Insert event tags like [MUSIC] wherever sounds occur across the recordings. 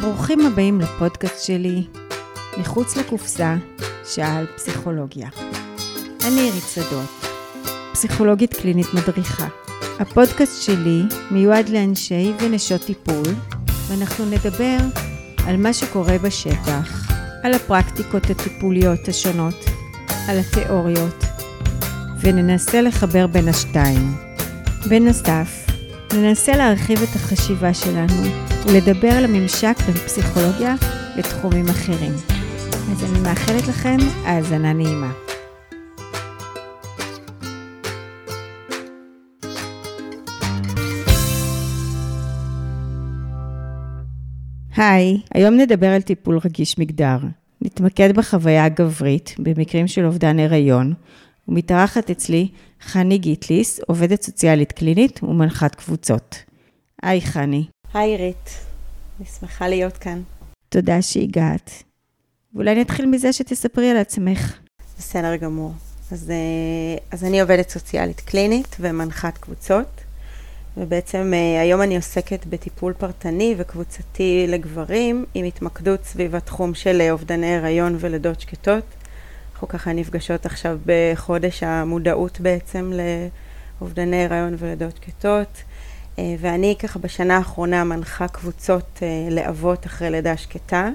ברוכים הבאים לפודקאסט שלי, מחוץ לקופסה, שעה על פסיכולוגיה. אני עירית שדות, פסיכולוגית קלינית מדריכה. הפודקאסט שלי מיועד לאנשי ונשות טיפול, ואנחנו נדבר על מה שקורה בשטח, על הפרקטיקות הטיפוליות השונות, על התיאוריות, וננסה לחבר בין השתיים. בנוסף, ננסה להרחיב את החשיבה שלנו ולדבר על הממשק בין פסיכולוגיה לתחומים אחרים. אז אני מאחלת לכם האזנה נעימה. היי, היום נדבר על טיפול רגיש מגדר. נתמקד בחוויה הגברית במקרים של אובדן הריון, ומתארחת אצלי חני גיטליס, עובדת סוציאלית קלינית ומנחת קבוצות. היי חני. היי עירית, אני שמחה להיות כאן. תודה שהגעת. ואולי נתחיל מזה שתספרי על עצמך. בסדר גמור. אז, אה, אז אני עובדת סוציאלית קלינית ומנחת קבוצות, ובעצם אה, היום אני עוסקת בטיפול פרטני וקבוצתי לגברים, עם התמקדות סביב התחום של אה, אובדני הריון ולידות שקטות. אנחנו ככה נפגשות עכשיו בחודש המודעות בעצם לאובדני הריון ולידות שקטות. אה, ואני ככה בשנה האחרונה מנחה קבוצות אה, לאבות אחרי לידה שקטה,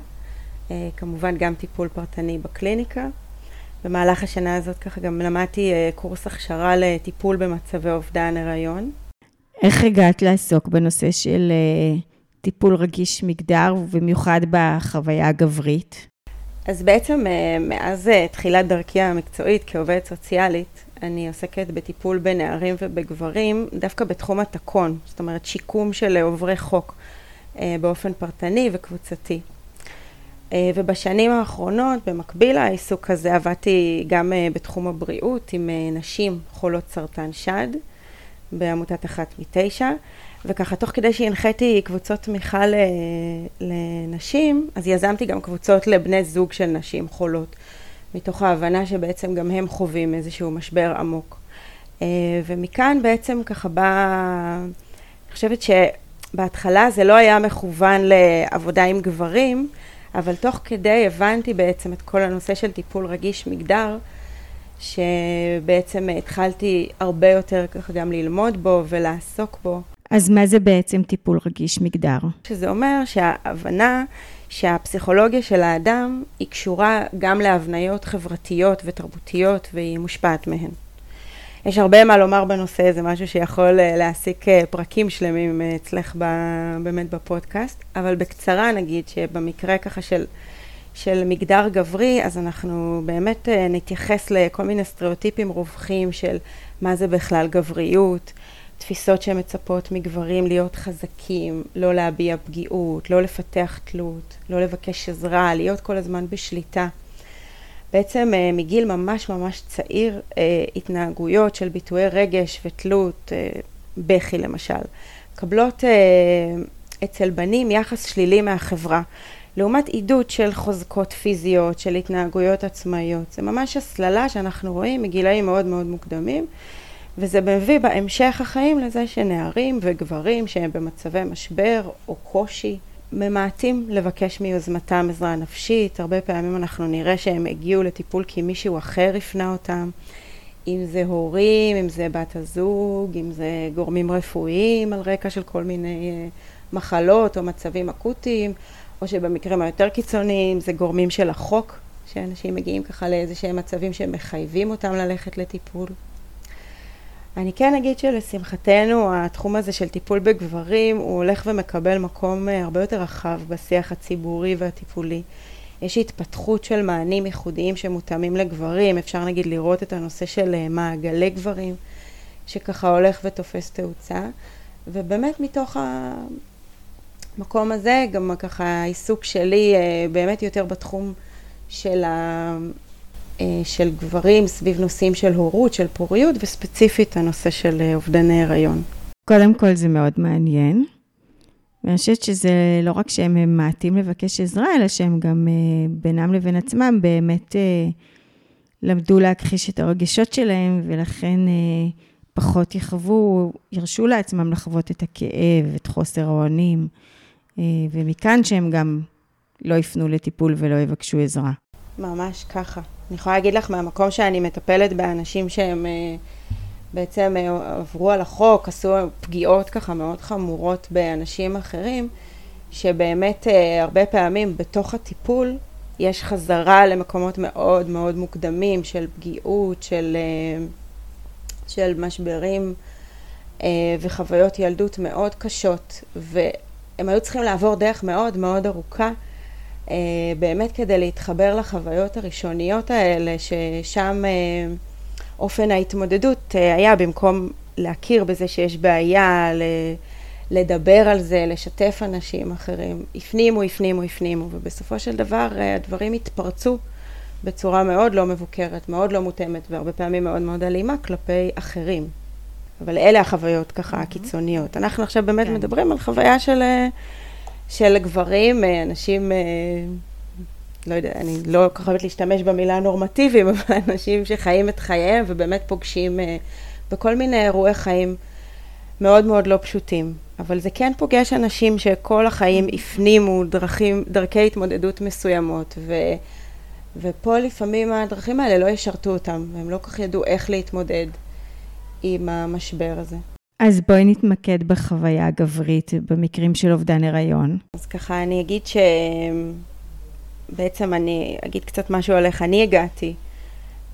אה, כמובן גם טיפול פרטני בקליניקה. במהלך השנה הזאת ככה גם למדתי קורס הכשרה לטיפול במצבי אובדן הריון. איך הגעת לעסוק בנושא של טיפול רגיש מגדר, ובמיוחד בחוויה הגברית? אז בעצם מאז תחילת דרכי המקצועית כעובדת סוציאלית, אני עוסקת בטיפול בנערים ובגברים, דווקא בתחום התקון, זאת אומרת שיקום של עוברי חוק אה, באופן פרטני וקבוצתי. אה, ובשנים האחרונות, במקביל לעיסוק הזה, עבדתי גם אה, בתחום הבריאות עם נשים חולות סרטן שד, בעמותת אחת מתשע, וככה תוך כדי שהנחיתי קבוצות תמיכה לנשים, אז יזמתי גם קבוצות לבני זוג של נשים חולות. מתוך ההבנה שבעצם גם הם חווים איזשהו משבר עמוק. אה, ומכאן בעצם ככה בא, אני חושבת שבהתחלה זה לא היה מכוון לעבודה עם גברים, אבל תוך כדי הבנתי בעצם את כל הנושא של טיפול רגיש מגדר, שבעצם התחלתי הרבה יותר ככה גם ללמוד בו ולעסוק בו. אז מה זה בעצם טיפול רגיש מגדר? שזה אומר שההבנה שהפסיכולוגיה של האדם היא קשורה גם להבניות חברתיות ותרבותיות והיא מושפעת מהן. יש הרבה מה לומר בנושא, זה משהו שיכול אה, להעסיק אה, פרקים שלמים אה, אצלך ב, באמת בפודקאסט, אבל בקצרה נגיד שבמקרה ככה של, של מגדר גברי, אז אנחנו באמת נתייחס לכל מיני סטריאוטיפים רווחים של מה זה בכלל גבריות, תפיסות שמצפות מגברים להיות חזקים, לא להביע פגיעות, לא לפתח תלות, לא לבקש עזרה, להיות כל הזמן בשליטה. בעצם אה, מגיל ממש ממש צעיר, אה, התנהגויות של ביטויי רגש ותלות, אה, בכי למשל, מקבלות אצל בנים יחס שלילי מהחברה, לעומת עידוד של חוזקות פיזיות, של התנהגויות עצמאיות. זה ממש הסללה שאנחנו רואים מגילאים מאוד מאוד מוקדמים. וזה מביא בהמשך החיים לזה שנערים וגברים שהם במצבי משבר או קושי, ממעטים לבקש מיוזמתם עזרה נפשית. הרבה פעמים אנחנו נראה שהם הגיעו לטיפול כי מישהו אחר הפנה אותם, אם זה הורים, אם זה בת הזוג, אם זה גורמים רפואיים על רקע של כל מיני אה, מחלות או מצבים אקוטיים, או שבמקרים היותר קיצוניים זה גורמים של החוק, שאנשים מגיעים ככה לאיזה שהם מצבים שמחייבים אותם ללכת לטיפול. אני כן אגיד שלשמחתנו התחום הזה של טיפול בגברים הוא הולך ומקבל מקום אה, הרבה יותר רחב בשיח הציבורי והטיפולי. יש התפתחות של מענים ייחודיים שמותאמים לגברים, אפשר נגיד לראות את הנושא של אה, מעגלי גברים, שככה הולך ותופס תאוצה, ובאמת מתוך המקום הזה גם ככה העיסוק שלי אה, באמת יותר בתחום של ה... אה, של גברים סביב נושאים של הורות, של פוריות, וספציפית הנושא של אה, אובדני הריון. קודם כל זה מאוד מעניין. ואני חושבת שזה לא רק שהם ממעטים לבקש עזרה, אלא שהם גם אה, בינם לבין עצמם באמת למדו להכחיש את הרגשות שלהם, ולכן פחות יחוו, ירשו לעצמם לחוות את הכאב, את חוסר האונים, ומכאן שהם גם לא יפנו לטיפול ולא יבקשו עזרה. ממש ככה. אני יכולה להגיד לך מהמקום שאני מטפלת באנשים שהם בעצם עברו על החוק, עשו פגיעות ככה מאוד חמורות באנשים אחרים, שבאמת הרבה פעמים בתוך הטיפול יש חזרה למקומות מאוד מאוד מוקדמים של פגיעות, של, של משברים וחוויות ילדות מאוד קשות, והם היו צריכים לעבור דרך מאוד מאוד ארוכה, באמת כדי להתחבר לחוויות הראשוניות האלה, ששם אופן ההתמודדות היה במקום להכיר בזה שיש בעיה, לדבר על זה, לשתף אנשים אחרים, הפנימו, הפנימו, הפנימו, ובסופו של דבר הדברים התפרצו בצורה מאוד לא מבוקרת, מאוד לא מותאמת, והרבה פעמים מאוד מאוד אלימה כלפי אחרים. אבל אלה החוויות ככה הקיצוניות. אנחנו עכשיו באמת כן. מדברים על חוויה של, של גברים, אנשים, לא יודע, אני לא כל כך אוהבת להשתמש במילה נורמטיביים, [LAUGHS] אבל אנשים שחיים את חייהם ובאמת פוגשים בכל מיני אירועי חיים מאוד מאוד לא פשוטים. אבל זה כן פוגש אנשים שכל החיים הפנימו דרכים, דרכי התמודדות מסוימות, ו, ופה לפעמים הדרכים האלה לא ישרתו אותם, והם לא כל כך ידעו איך להתמודד עם המשבר הזה. אז בואי נתמקד בחוויה הגברית במקרים של אובדן הריון. אז ככה אני אגיד שבעצם אני אגיד קצת משהו על איך אני הגעתי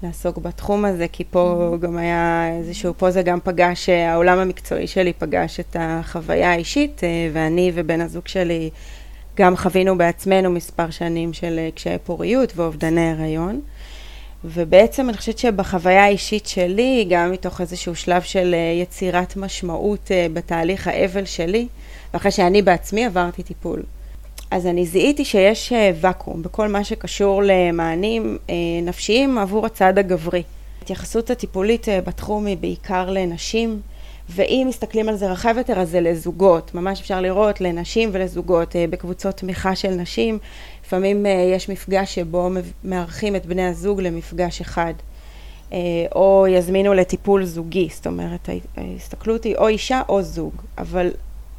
לעסוק בתחום הזה, כי פה גם היה איזשהו, פה זה גם פגש, העולם המקצועי שלי פגש את החוויה האישית, אה, ואני ובן הזוג שלי גם חווינו בעצמנו מספר שנים של אה, קשיי פוריות ואובדני הריון. ובעצם אני חושבת שבחוויה האישית שלי, גם מתוך איזשהו שלב של אה, יצירת משמעות בתהליך האבל שלי, ואחרי שאני בעצמי עברתי טיפול אז אני זיהיתי שיש אה, ואקום בכל מה שקשור למענים אה, נפשיים עבור הצד הגברי. ההתייחסות הטיפולית אה, בתחום היא בעיקר לנשים, ואם מסתכלים על זה רחב יותר, אז זה לזוגות. ממש אפשר לראות לנשים ולזוגות בקבוצות תמיכה של נשים. לפעמים יש מפגש שבו מארחים את בני הזוג למפגש אחד. או יזמינו לטיפול זוגי, זאת אומרת ההסתכלות היא או אישה או זוג, אבל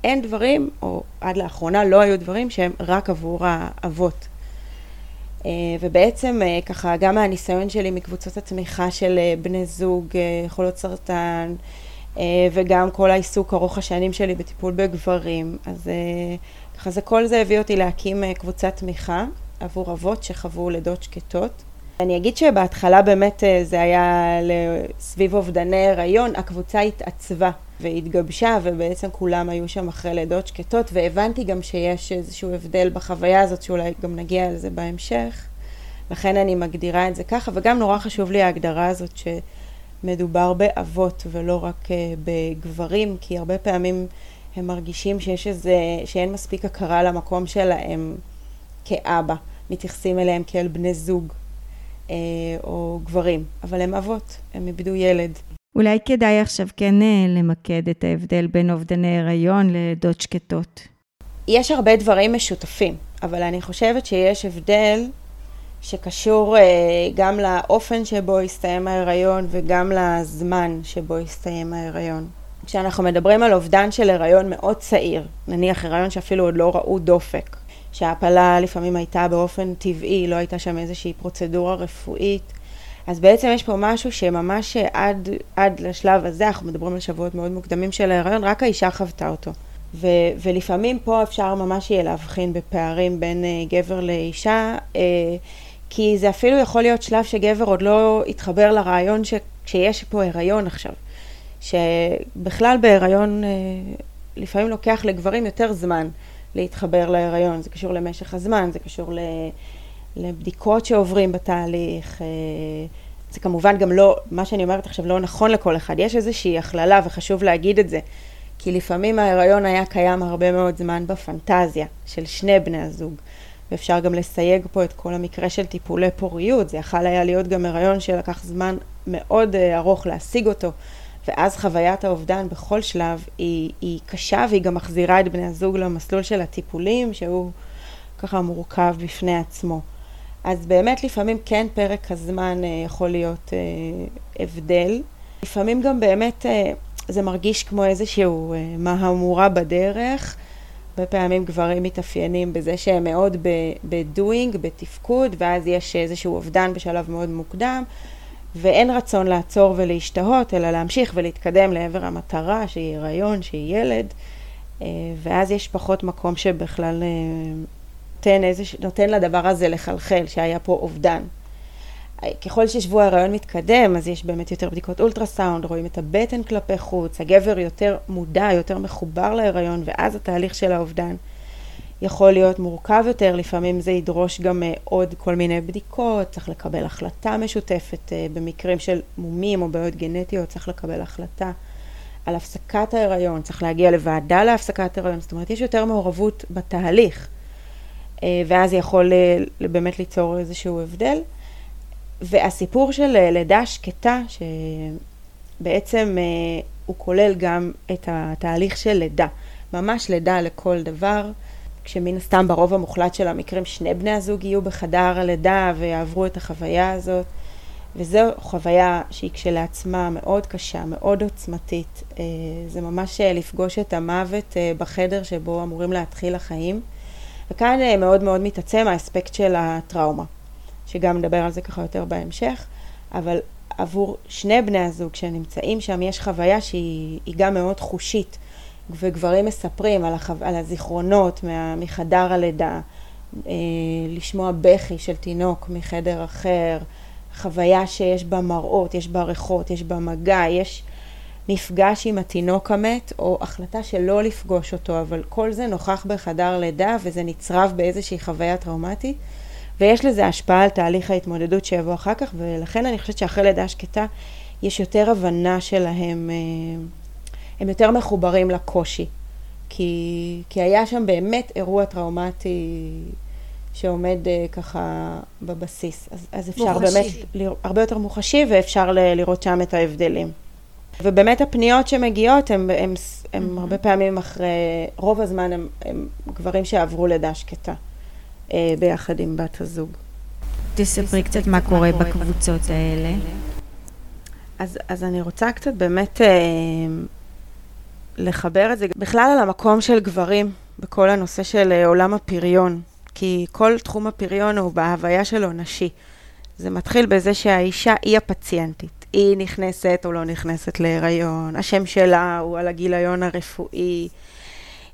אין דברים, או עד לאחרונה לא היו דברים שהם רק עבור האבות. אה, ובעצם אה, ככה גם מהניסיון שלי מקבוצות התמיכה של אה, בני זוג, חולות סרטן, וגם כל העיסוק ארוך השנים שלי בטיפול בגברים, אז ככה זה כל זה הביא אותי להקים קבוצת תמיכה עבור אבות שחוו לידות שקטות. אני אגיד שבהתחלה באמת זה היה סביב אובדני הריון, הקבוצה התעצבה. והתגבשה, ובעצם כולם היו שם אחרי לידות שקטות, והבנתי גם שיש איזשהו הבדל בחוויה הזאת, שאולי גם נגיע לזה בהמשך. לכן אני מגדירה את זה ככה, וגם נורא חשוב לי ההגדרה הזאת שמדובר באבות ולא רק uh, בגברים, כי הרבה פעמים הם מרגישים שיש איזה, שאין מספיק הכרה למקום שלהם כאבא, מתייחסים אליהם כאל בני זוג uh, או גברים, אבל הם אבות, הם איבדו ילד. אולי כדאי עכשיו כן אה, למקד את ההבדל בין אובדני הריון ללידות שקטות. יש הרבה דברים משותפים, אבל אני חושבת שיש הבדל שקשור uh, גם לאופן שבו הסתיים ההיריון וגם לזמן שבו הסתיים ההיריון. כשאנחנו מדברים על אובדן של הריון מאוד צעיר, נניח הריון שאפילו עוד לא ראו דופק, שההפלה לפעמים הייתה באופן טבעי, לא הייתה שם איזושהי פרוצדורה רפואית, אז בעצם יש פה משהו שממש עד, עד לשלב הזה, אנחנו מדברים על שבועות מאוד מוקדמים של ההיריון, רק האישה חוותה אותו. ו, ולפעמים פה אפשר ממש יהיה להבחין בפערים בין uh, גבר לאישה, uh, כי זה אפילו יכול להיות שלב שגבר עוד לא התחבר לרעיון ש, שיש פה הריון עכשיו. שבכלל בהיריון uh, לפעמים לוקח לגברים יותר זמן להתחבר להיריון, זה קשור למשך הזמן, זה קשור. לבדיקות שעוברים בתהליך. אה, זה כמובן גם לא, מה שאני אומרת עכשיו לא נכון לכל אחד. יש איזושהי הכללה וחשוב להגיד את זה. כי לפעמים ההיריון היה קיים הרבה מאוד זמן בפנטזיה של שני בני הזוג. ואפשר גם לסייג פה את כל המקרה של טיפולי פוריות. זה יכול היה להיות גם הריון שלקח זמן מאוד אה, ארוך להשיג אותו. ואז חוויית האובדן בכל שלב היא, היא קשה והיא גם מחזירה את בני הזוג למסלול של הטיפולים שהוא ככה מורכב בפני עצמו. אז באמת לפעמים כן פרק הזמן אה, יכול להיות אה, הבדל. לפעמים גם באמת אה, זה מרגיש כמו איזשהו מהמורה בדרך, הרבה פעמים גברים מתאפיינים בזה שהם מאוד ב-doing, בתפקוד, ואז יש איזשהו אובדן בשלב מאוד מוקדם, ואין רצון לעצור ולהשתהות, אלא להמשיך ולהתקדם לעבר המטרה, שהיא הריון, שהיא ילד, אה, ואז יש פחות מקום שבכלל אה, נותן, איזה, נותן לדבר הזה לחלחל, שהיה פה אובדן. ככל ששבוע ההיריון מתקדם, אז יש באמת יותר בדיקות אולטרסאונד, רואים את הבטן כלפי חוץ, הגבר יותר מודע, יותר מחובר להיריון, ואז התהליך של האובדן יכול להיות מורכב יותר, לפעמים זה ידרוש גם אה, עוד כל מיני בדיקות, צריך לקבל החלטה משותפת, אה, במקרים של מומים או בעיות גנטיות צריך לקבל החלטה על הפסקת ההיריון, צריך להגיע לוועדה להפסקת ההיריון, זאת אומרת יש יותר מעורבות בתהליך, אה, ואז יכול באמת ליצור איזשהו הבדל. והסיפור של לידה שקטה, שבעצם הוא כולל גם את התהליך של לידה, ממש לידה לכל דבר. כשמן הסתם ברוב המוחלט של המקרים שני בני הזוג יהיו בחדר הלידה ויעברו את החוויה הזאת. וזו חוויה שהיא כשלעצמה מאוד קשה, מאוד עוצמתית. אה, זה ממש אה, לפגוש את המוות אה, בחדר שבו אמורים להתחיל החיים. וכאן מאוד מאוד מתעצם האספקט של הטראומה, שגם נדבר על זה ככה יותר בהמשך, אבל עבור שני בני הזוג שנמצאים שם יש חוויה שהיא גם מאוד חושית. וגברים מספרים על, החו... על הזיכרונות מה... מחדר הלידה, אה, לשמוע בכי של תינוק מחדר אחר, חוויה שיש בה מראות, יש בה ריחות, יש בה מגע, יש מפגש עם התינוק המת, או החלטה שלא לפגוש אותו, אבל כל זה נוכח בחדר לידה וזה נצרב באיזושהי חוויה טראומטית, ויש לזה השפעה על תהליך ההתמודדות שיבוא אחר כך, ולכן אני חושבת שאחרי לידה שקטה יש יותר הבנה שלהם. אה, הם יותר מחוברים לקושי. כי, כי היה שם באמת אירוע טראומטי שעומד uh, ככה בבסיס. אז, אז אפשר מוחשי. באמת, לרא, הרבה יותר מוחשי, ואפשר ל, לראות שם את ההבדלים. ובאמת הפניות שמגיעות הם, הם, הם mm-hmm. הרבה פעמים אחרי, רוב הזמן הם, הם גברים שעברו לידה שקטה uh, ביחד עם בת הזוג. תספרי קצת מה קורה בקבוצות האלה. אז, אז אני רוצה קצת באמת... Uh, לחבר את זה בכלל על המקום של גברים בכל הנושא של אה, עולם הפריון, כי כל תחום הפריון הוא בהוויה שלו נשי. זה מתחיל בזה שהאישה היא הפציינטית. היא נכנסת או לא נכנסת להיריון, השם שלה הוא על הגיליון הרפואי.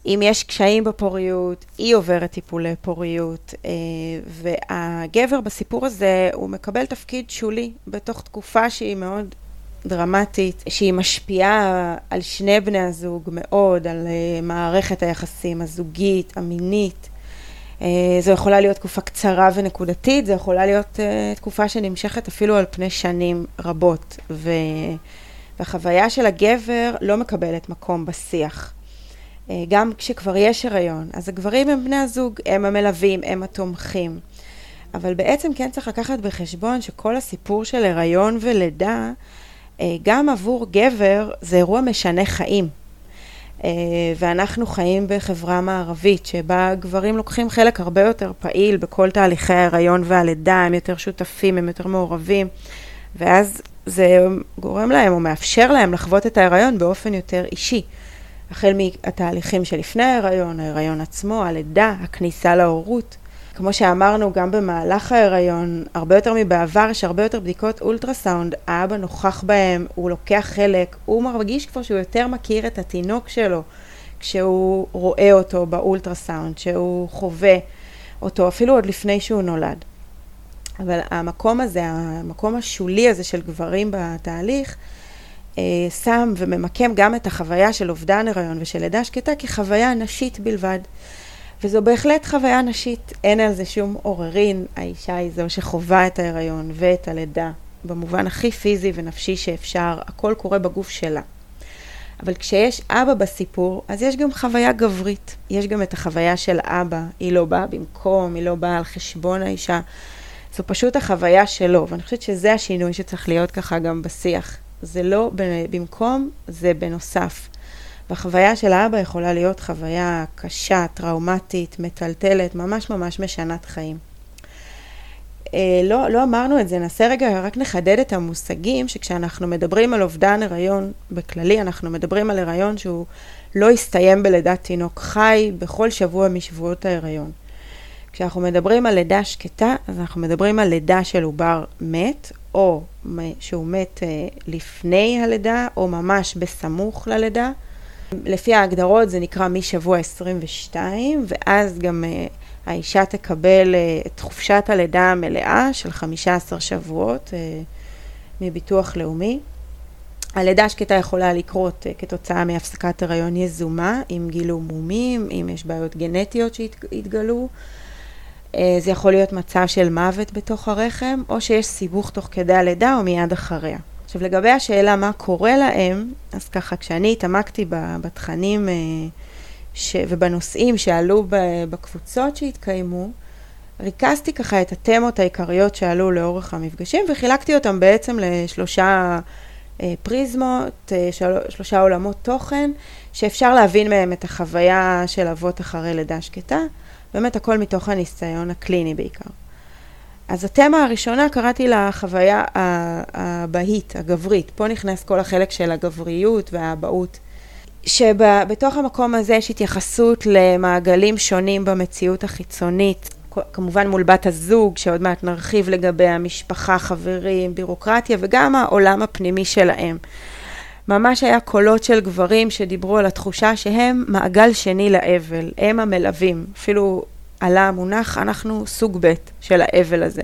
אם יש קשיים בפוריות, היא עוברת טיפולי פוריות, אה, והגבר בסיפור הזה, הוא מקבל תפקיד שולי בתוך תקופה שהיא מאוד דרמטית, שהיא משפיעה על שני בני הזוג מאוד, על uh, מערכת היחסים הזוגית, המינית. Uh, זו יכולה להיות תקופה קצרה ונקודתית, זו יכולה להיות uh, תקופה שנמשכת אפילו על פני שנים רבות. ו... והחוויה של הגבר לא מקבלת מקום בשיח. גם כשכבר יש הריון, אז הגברים הם בני הזוג, הם המלווים, הם התומכים. אבל בעצם כן צריך לקחת בחשבון שכל הסיפור של הריון ולידה אה, גם עבור גבר זה אירוע משנה חיים. אה, ואנחנו חיים בחברה מערבית שבה גברים לוקחים חלק הרבה יותר פעיל בכל תהליכי ההיריון והלידה, הם יותר שותפים, הם יותר מעורבים, ואז זה גורם להם או מאפשר להם לחוות את ההיריון באופן יותר אישי. החל מהתהליכים שלפני ההיריון, ההיריון עצמו, הלידה, הכניסה להורות. כמו שאמרנו, גם במהלך ההיריון, הרבה יותר מבעבר, יש הרבה יותר בדיקות אולטרסאונד, האבא נוכח בהם, הוא לוקח חלק, הוא מרגיש כבר שהוא יותר מכיר את התינוק שלו כשהוא רואה אותו באולטרסאונד, שהוא חווה אותו, אפילו עוד לפני שהוא נולד. אבל המקום הזה, המקום השולי הזה של גברים בתהליך, אה, שם וממקם גם את החוויה של אובדן הריון ושל לידה שקטה כחוויה נשית בלבד. וזו בהחלט חוויה נשית, אין על זה שום עוררין, האישה היא זו שחווה את ההיריון ואת הלידה במובן הכי פיזי ונפשי שאפשר, הכל קורה בגוף שלה. אבל כשיש אבא בסיפור, אז יש גם חוויה גברית. יש גם את החוויה של אבא, היא לא באה במקום, היא לא באה על חשבון האישה. זו פשוט החוויה שלו, ואני חושבת שזה השינוי שצריך להיות ככה גם בשיח. זה לא במקום, זה בנוסף. והחוויה של האבא יכולה להיות חוויה קשה, טראומטית, מטלטלת, ממש ממש משנת חיים. אה, לא, לא אמרנו את זה, נעשה רגע, רק נחדד את המושגים, שכשאנחנו מדברים על אובדן הריון בכללי, אנחנו מדברים על הריון שהוא לא יסתיים בלידת תינוק חי בכל שבוע משבועות ההיריון. כשאנחנו מדברים על לידה שקטה, אז אנחנו מדברים על לידה של עובר מת, או שהוא מת אה, לפני הלידה, או ממש בסמוך ללידה. לפי ההגדרות זה נקרא משבוע 22, ואז גם אה, האישה תקבל אה, את חופשת הלידה המלאה של 15 שבועות מביטוח לאומי. הלידה השקטה יכולה לקרות כתוצאה מהפסקת הריון יזומה, אם גילו מומים, אם יש בעיות גנטיות שהתגלו. אה, זה יכול להיות מצב של מוות בתוך הרחם, או שיש סיבוך תוך כדי הלידה או מיד אחריה. עכשיו לגבי השאלה מה קורה להם, אז ככה כשאני התעמקתי בתכנים אה, ש... ובנושאים שעלו בקבוצות שהתקיימו, ריכזתי ככה את התמות העיקריות שעלו לאורך המפגשים וחילקתי אותם בעצם לשלושה אה, פריזמות, של... שלושה עולמות תוכן, שאפשר להבין מהם את החוויה של אבות אחרי לידה שקטה. באמת הכל מתוך הניסיון הקליני בעיקר. אז התמה הראשונה קראתי לה חוויה הבהית, הגברית. פה נכנס כל החלק של הגבריות והאבהות. שבתוך המקום הזה יש התייחסות למעגלים שונים במציאות החיצונית, כמובן מול בת הזוג, שעוד מעט נרחיב לגבי המשפחה, חברים, בירוקרטיה, וגם העולם הפנימי שלהם. ממש היה קולות של גברים שדיברו על התחושה שהם מעגל שני לאבל, הם המלווים. אפילו עלה המונח, אנחנו סוג ב' של האבל הזה.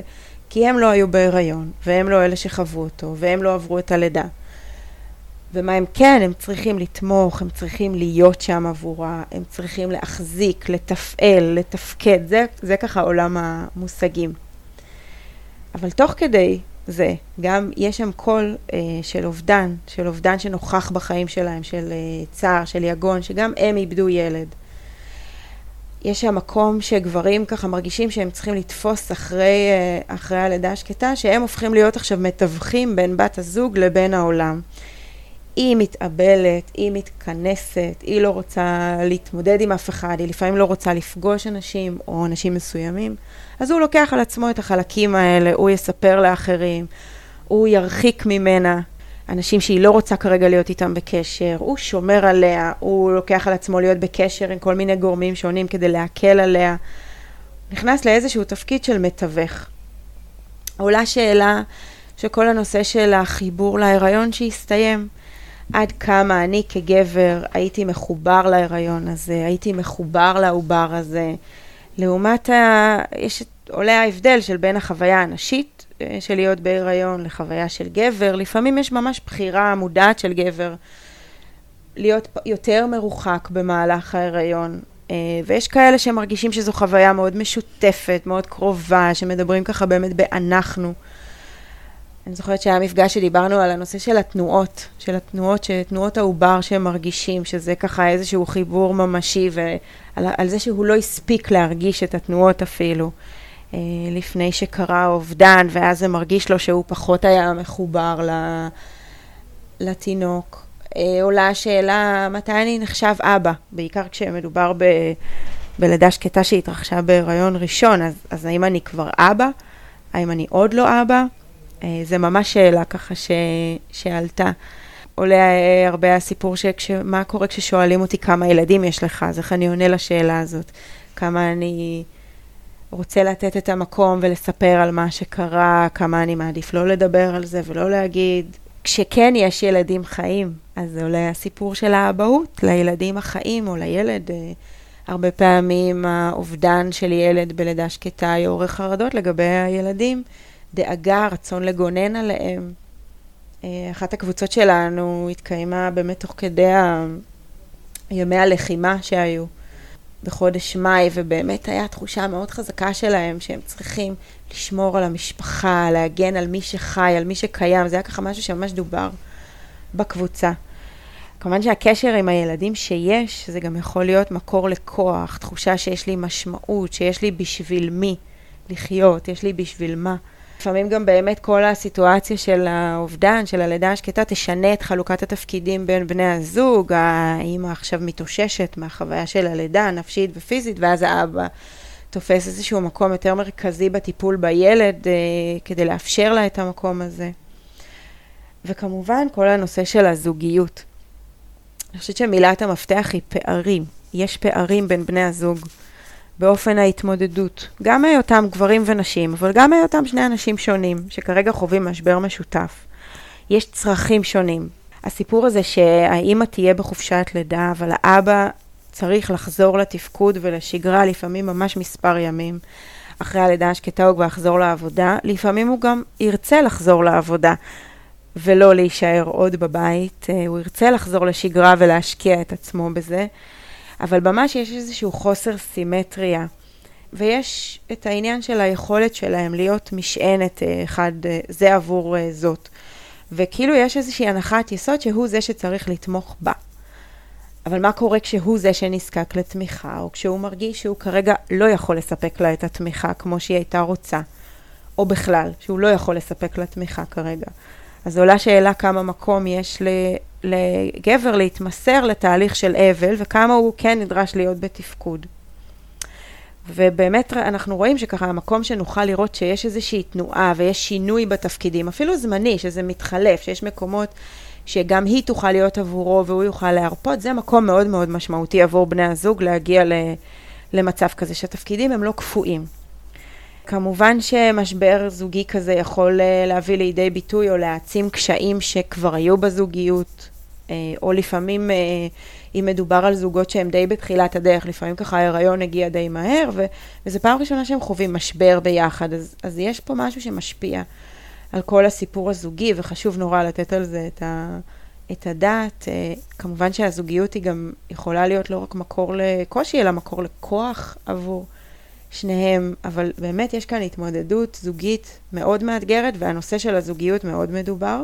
כי הם לא היו בהיריון, והם לא אלה שחוו אותו, והם לא עברו את הלידה. ומה הם כן, הם צריכים לתמוך, הם צריכים להיות שם עבורה, הם צריכים להחזיק, לתפעל, לתפקד, זה, זה ככה עולם המושגים. אבל תוך כדי זה. גם יש שם קול אה, של אובדן, של אובדן שנוכח בחיים שלהם, של אה, צער, של יגון, שגם הם איבדו ילד. יש שם מקום שגברים ככה מרגישים שהם צריכים לתפוס אחרי, אה, אחרי הלידה השקטה, שהם הופכים להיות עכשיו מתווכים בין בת הזוג לבין העולם. היא מתאבלת, היא מתכנסת, היא לא רוצה להתמודד עם אף אחד, היא לפעמים לא רוצה לפגוש אנשים או אנשים מסוימים. אז הוא לוקח על עצמו את החלקים האלה, הוא יספר לאחרים, הוא ירחיק ממנה אנשים שהיא לא רוצה כרגע להיות איתם בקשר, הוא שומר עליה, הוא לוקח על עצמו להיות בקשר עם כל מיני גורמים שונים כדי להקל עליה. נכנס לאיזשהו תפקיד של מתווך. עולה שאלה שכל הנושא של החיבור להיריון שהסתיים. עד כמה אני כגבר הייתי מחובר להיריון הזה, הייתי מחובר לעובר הזה. לעומת ה... יש... עולה ההבדל של בין החוויה הנשית של להיות בהיריון לחוויה של גבר. לפעמים יש ממש בחירה מודעת של גבר להיות יותר מרוחק במהלך ההיריון. אה, ויש כאלה שמרגישים שזו חוויה מאוד משותפת, מאוד קרובה, שמדברים ככה באמת באנחנו. אני זוכרת שהיה מפגש שדיברנו על הנושא של התנועות, של התנועות, תנועות העובר שהם מרגישים, שזה ככה איזשהו חיבור ממשי, ועל זה שהוא לא הספיק להרגיש את התנועות אפילו, אה, לפני שקרה אובדן, ואז זה מרגיש לו שהוא פחות היה מחובר לתינוק. אה, עולה השאלה, מתי אני נחשב אבא? בעיקר כשמדובר ב... בלידה שקטה שהתרחשה בהיריון ראשון, אז, אז האם אני כבר אבא? האם אני עוד לא אבא? אה, זה ממש שאלה ככה ש... שעלתה. עולה אה, הרבה הסיפור של מה קורה כששואלים אותי כמה ילדים יש לך, אז איך אני עונה לשאלה הזאת? כמה אני רוצה לתת את המקום ולספר על מה שקרה, כמה אני מעדיף לא לדבר על זה ולא להגיד. כשכן יש ילדים חיים, אז עולה הסיפור של האבהות לילדים החיים או לילד. אה, הרבה פעמים האובדן של ילד בלידה שקטה יעורר חרדות לגבי הילדים. דאגה, רצון לגונן עליהם. אה, אחת הקבוצות שלנו התקיימה באמת תוך כדי ימי הלחימה שהיו בחודש מאי, ובאמת הייתה תחושה מאוד חזקה שלהם שהם צריכים לשמור על המשפחה, להגן על מי שחי, על מי שקיים. זה היה ככה משהו שממש דובר בקבוצה. כמובן שהקשר עם הילדים שיש, זה גם יכול להיות מקור לכוח, תחושה שיש לי משמעות, שיש לי בשביל מי לחיות, יש לי בשביל מה. לפעמים גם באמת כל הסיטואציה של האובדן, של הלידה השקטה, תשנה את חלוקת התפקידים בין בני הזוג, האמא עכשיו מתאוששת מהחוויה של הלידה, נפשית ופיזית, ואז האבא תופס איזשהו מקום יותר מרכזי בטיפול בילד, אה, כדי לאפשר לה את המקום הזה. וכמובן, כל הנושא של הזוגיות. אני חושבת שמילת המפתח היא פערים. יש פערים בין בני הזוג באופן ההתמודדות, גם מהיותם גברים ונשים, אבל גם מהיותם שני אנשים שונים, שכרגע חווים משבר משותף. יש צרכים שונים. הסיפור הזה שהאימא תהיה בחופשת לידה, אבל האבא צריך לחזור לתפקוד ולשגרה לפעמים ממש מספר ימים. אחרי הלידה השקטה הוא כבר יחזור לעבודה, לפעמים הוא גם ירצה לחזור לעבודה ולא להישאר עוד בבית, אה, הוא ירצה לחזור לשגרה ולהשקיע את עצמו בזה, אבל ממש יש איזשהו חוסר סימטריה. ויש את העניין של היכולת שלהם להיות משענת אה, אחד אה, זה עבור זאת. וכאילו יש איזושהי הנחת יסוד שהוא זה שצריך לתמוך בה. אבל מה קורה כשהוא זה שנזקק לתמיכה, או כשהוא מרגיש שהוא כרגע לא יכול לספק לה את התמיכה כמו שהיא הייתה רוצה, או בכלל, שהוא לא יכול לספק לה תמיכה כרגע. אז עולה שאלה כמה מקום יש לגבר להתמסר לתהליך של אבל, וכמה הוא כן נדרש להיות בתפקוד. ובאמת אנחנו רואים שככה המקום שנוכל לראות שיש איזושהי תנועה ויש שינוי בתפקידים, אפילו זמני, שזה מתחלף, שיש מקומות שגם היא תוכל להיות עבורו והוא יוכל להרפות, זה מקום מאוד מאוד משמעותי עבור בני הזוג להגיע למצב כזה, שהתפקידים הם לא קפואים. כמובן שמשבר זוגי כזה יכול אה, להביא לידי ביטוי או להעצים קשיים שכבר היו בזוגיות, או לפעמים אה, אם מדובר על זוגות שהם די בתחילת הדרך, לפעמים ככה ההיריון הגיע די מהר, ו- וזו פעם ראשונה שהם חווים משבר ביחד, אז, אז יש פה משהו שמשפיע. על כל הסיפור הזוגי, וחשוב נורא לתת על זה את, ה, את הדעת. אה, כמובן שהזוגיות היא גם יכולה להיות לא רק מקור לקושי, אלא מקור לכוח עבור שניהם, אבל באמת יש כאן התמודדות זוגית מאוד מאתגרת, והנושא של הזוגיות מאוד מדובר.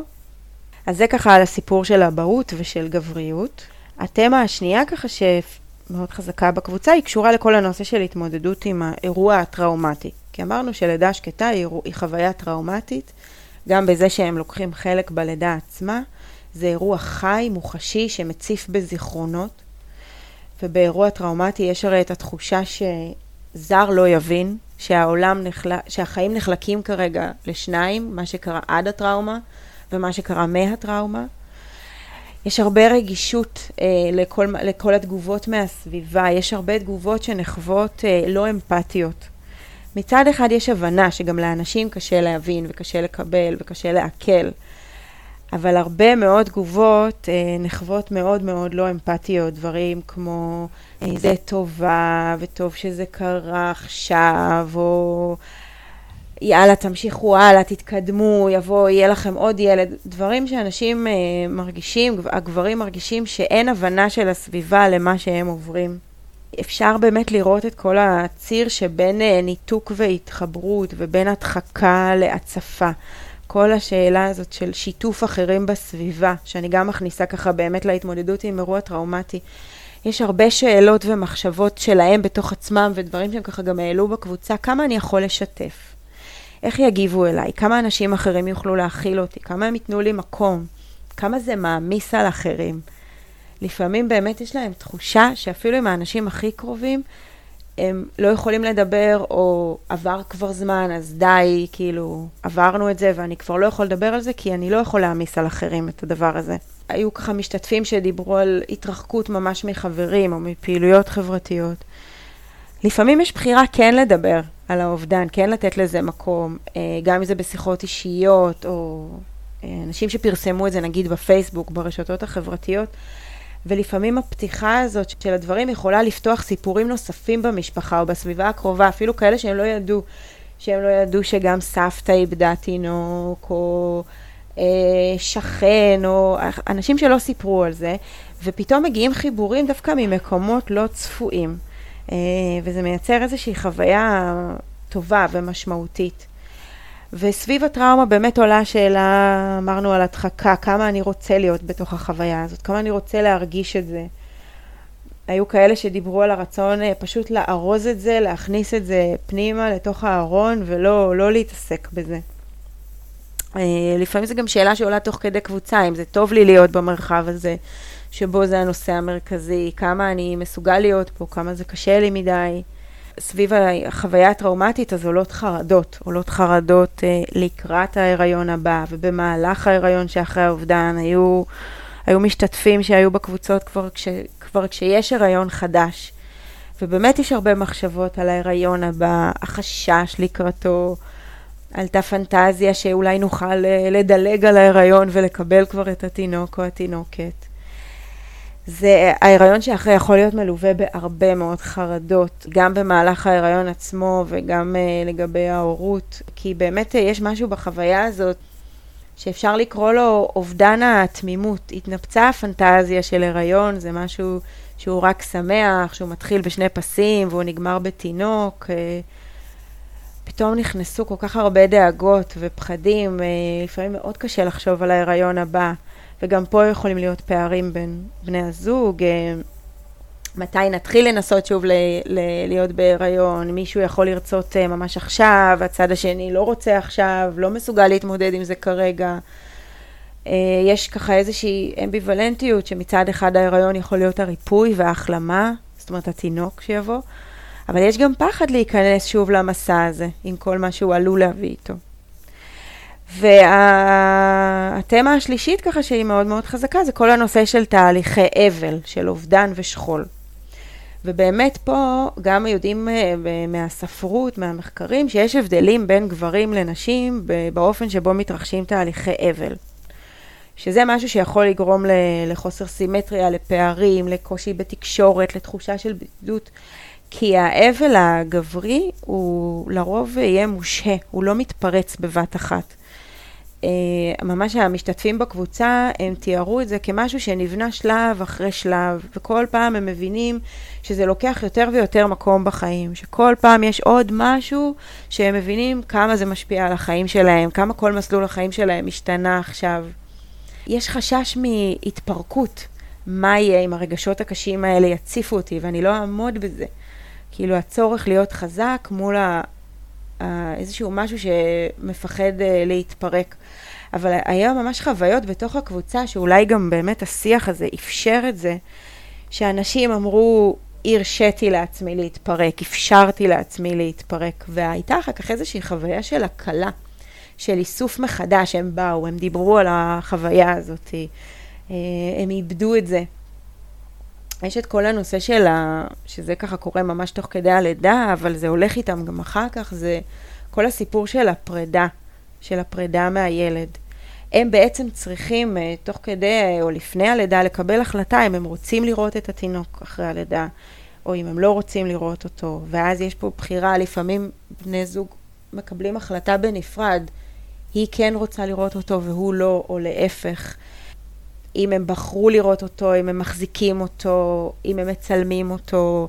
אז זה ככה על הסיפור של אבהות ושל גבריות. התמה השנייה ככה שמאוד חזקה בקבוצה, היא קשורה לכל הנושא של התמודדות עם האירוע הטראומטי. כי אמרנו שלידה שקטה היא, חוויה טראומטית, גם בזה שהם לוקחים חלק בלידה עצמה. זה אירוע חי, מוחשי, שמציף בזיכרונות. ובאירוע טראומטי יש הרי את התחושה שזר לא יבין, שהעולם נחל... שהחיים נחלקים כרגע לשניים, מה שקרה עד הטראומה ומה שקרה מהטראומה. יש הרבה רגישות אה, לכל, לכל התגובות מהסביבה, יש הרבה תגובות שנחוות אה, לא אמפתיות. מצד אחד יש הבנה שגם לאנשים קשה להבין וקשה לקבל וקשה לעכל, אבל הרבה מאוד תגובות אה, נחוות מאוד מאוד לא אמפתיות, דברים כמו אה, זה טובה וטוב שזה קרה עכשיו, או יאללה תמשיכו הלאה, תתקדמו, יבוא, יהיה לכם עוד ילד, דברים שאנשים אה, מרגישים, הגברים מרגישים שאין הבנה של הסביבה למה שהם עוברים. אפשר באמת לראות את כל הציר שבין אה, ניתוק והתחברות ובין הדחקה להצפה. כל השאלה הזאת של שיתוף אחרים בסביבה, שאני גם מכניסה ככה באמת להתמודדות עם אירוע טראומטי. יש הרבה שאלות ומחשבות שלהם בתוך עצמם ודברים שהם ככה גם העלו בקבוצה, כמה אני יכול לשתף? איך יגיבו אליי? כמה אנשים אחרים יוכלו להכיל אותי? כמה הם ייתנו לי מקום? כמה זה מעמיס על אחרים? לפעמים באמת יש להם תחושה שאפילו עם האנשים הכי קרובים, הם לא יכולים לדבר, או עבר כבר זמן, אז די, כאילו, עברנו את זה ואני כבר לא יכול לדבר על זה, כי אני לא יכול להעמיס על אחרים את הדבר הזה. היו ככה משתתפים שדיברו על התרחקות ממש מחברים או מפעילויות חברתיות. לפעמים יש בחירה כן לדבר על האובדן, כן לתת לזה מקום, אה, גם אם זה בשיחות אישיות, או אה, אנשים שפרסמו את זה נגיד בפייסבוק, ברשתות החברתיות. ולפעמים הפתיחה הזאת של הדברים יכולה לפתוח סיפורים נוספים במשפחה או בסביבה הקרובה, אפילו כאלה שהם לא ידעו, שהם לא ידעו שגם סבתא איבדה תינוק, או אה, שכן, או אנשים שלא סיפרו על זה, ופתאום מגיעים חיבורים דווקא ממקומות לא צפויים, וזה מייצר איזושהי חוויה טובה ומשמעותית. וסביב הטראומה באמת עולה השאלה, אמרנו על הדחקה, כמה אני רוצה להיות בתוך החוויה הזאת, כמה אני רוצה להרגיש את זה. היו כאלה שדיברו על הרצון אה, פשוט לארוז את זה, להכניס את זה פנימה לתוך הארון ולא לא להתעסק בזה. אה, לפעמים זו גם שאלה שעולה תוך כדי קבוצה, אם זה טוב לי להיות במרחב הזה, שבו זה הנושא המרכזי, כמה אני מסוגל להיות פה, כמה זה קשה לי מדי. סביב החוויה הטראומטית, אז עולות חרדות, עולות חרדות אה, לקראת ההיריון הבא, ובמהלך ההיריון שאחרי האובדן היו, היו משתתפים שהיו בקבוצות כבר, כש, כבר כשיש הריון חדש. ובאמת יש הרבה מחשבות על ההיריון הבא, החשש לקראתו, עלתה פנטזיה שאולי נוכל אה, לדלג על ההיריון ולקבל כבר את התינוק או התינוקת. זה ההיריון שאחרי יכול להיות מלווה בהרבה מאוד חרדות, גם במהלך ההיריון עצמו וגם uh, לגבי ההורות, כי באמת uh, יש משהו בחוויה הזאת שאפשר לקרוא לו אובדן התמימות. התנפצה הפנטזיה של הריון, זה משהו שהוא רק שמח, שהוא מתחיל בשני פסים והוא נגמר בתינוק. Uh, פתאום נכנסו כל כך הרבה דאגות ופחדים, לפעמים מאוד קשה לחשוב על ההיריון הבא. וגם פה יכולים להיות פערים בין בני הזוג. אה, מתי נתחיל לנסות שוב ל- ל- להיות בהיריון, מישהו יכול לרצות uh, ממש עכשיו, הצד השני לא רוצה עכשיו, לא מסוגל להתמודד עם זה כרגע. Uh, יש ככה איזושהי אמביוולנטיות שמצד אחד ההיריון יכול להיות הריפוי וההחלמה, זאת אומרת התינוק שיבוא, אבל יש גם פחד להיכנס שוב למסע הזה, עם כל מה שהוא עלול להביא איתו. והתמה השלישית ככה שהיא מאוד מאוד חזקה זה כל הנושא של תהליכי אבל, של אובדן ושכול. ובאמת פה גם יודעים אה, מהספרות, מהמחקרים, שיש הבדלים בין גברים לנשים באופן שבו מתרחשים תהליכי אבל. שזה משהו שיכול לגרום לחוסר סימטריה, לפערים, לקושי בתקשורת, לתחושה של בדידות. כי האבל הגברי הוא לרוב יהיה מושהה, הוא לא מתפרץ בבת אחת. אה, ממש המשתתפים בקבוצה, הם תיארו את זה כמשהו שנבנה שלב אחרי שלב, וכל פעם הם מבינים שזה לוקח יותר ויותר מקום בחיים, שכל פעם יש עוד משהו שהם מבינים כמה זה משפיע על החיים שלהם, כמה כל מסלול החיים שלהם השתנה עכשיו. יש חשש מהתפרקות, מה יהיה אם הרגשות הקשים האלה יציפו אותי ואני לא אעמוד בזה. כאילו הצורך להיות חזק מול ה... איזשהו משהו שמפחד uh, להתפרק. אבל היה ממש חוויות בתוך הקבוצה, שאולי גם באמת השיח הזה אפשר את זה, שאנשים אמרו, הרשיתי לעצמי להתפרק, אפשרתי לעצמי להתפרק, והייתה אחר כך איזושהי חוויה של הקלה, של איסוף מחדש, הם באו, הם דיברו על החוויה הזאת, אה, הם איבדו את זה. יש את כל הנושא של ה... שזה ככה קורה ממש תוך כדי הלידה, אבל זה הולך איתם גם אחר כך, זה כל הסיפור של הפרידה, של הפרידה מהילד. הם בעצם צריכים, אה, תוך כדי או לפני הלידה, לקבל החלטה אם הם רוצים לראות את התינוק אחרי הלידה, או אם הם לא רוצים לראות אותו. ואז יש פה בחירה, לפעמים בני זוג מקבלים החלטה בנפרד, היא כן רוצה לראות אותו והוא לא, או להפך. אם הם בחרו לראות אותו, אם הם מחזיקים אותו, אם הם מצלמים אותו,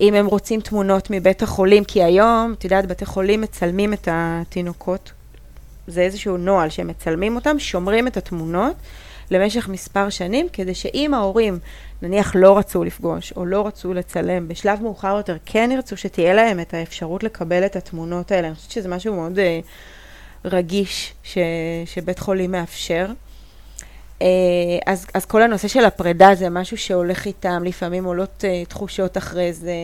אם הם רוצים תמונות מבית החולים, כי היום, את יודעת, בתי חולים מצלמים את התינוקות, זה איזשהו נוהל שהם מצלמים אותם, שומרים את התמונות למשך מספר שנים, כדי שאם ההורים, נניח, לא רצו לפגוש או לא רצו לצלם, בשלב מאוחר יותר כן ירצו שתהיה להם את האפשרות לקבל את התמונות האלה. אני חושבת שזה משהו מאוד uh, רגיש ש, שבית חולים מאפשר. אה, אז, אז כל הנושא של הפרידה זה משהו שהולך איתם, לפעמים עולות uh, תחושות אחרי זה,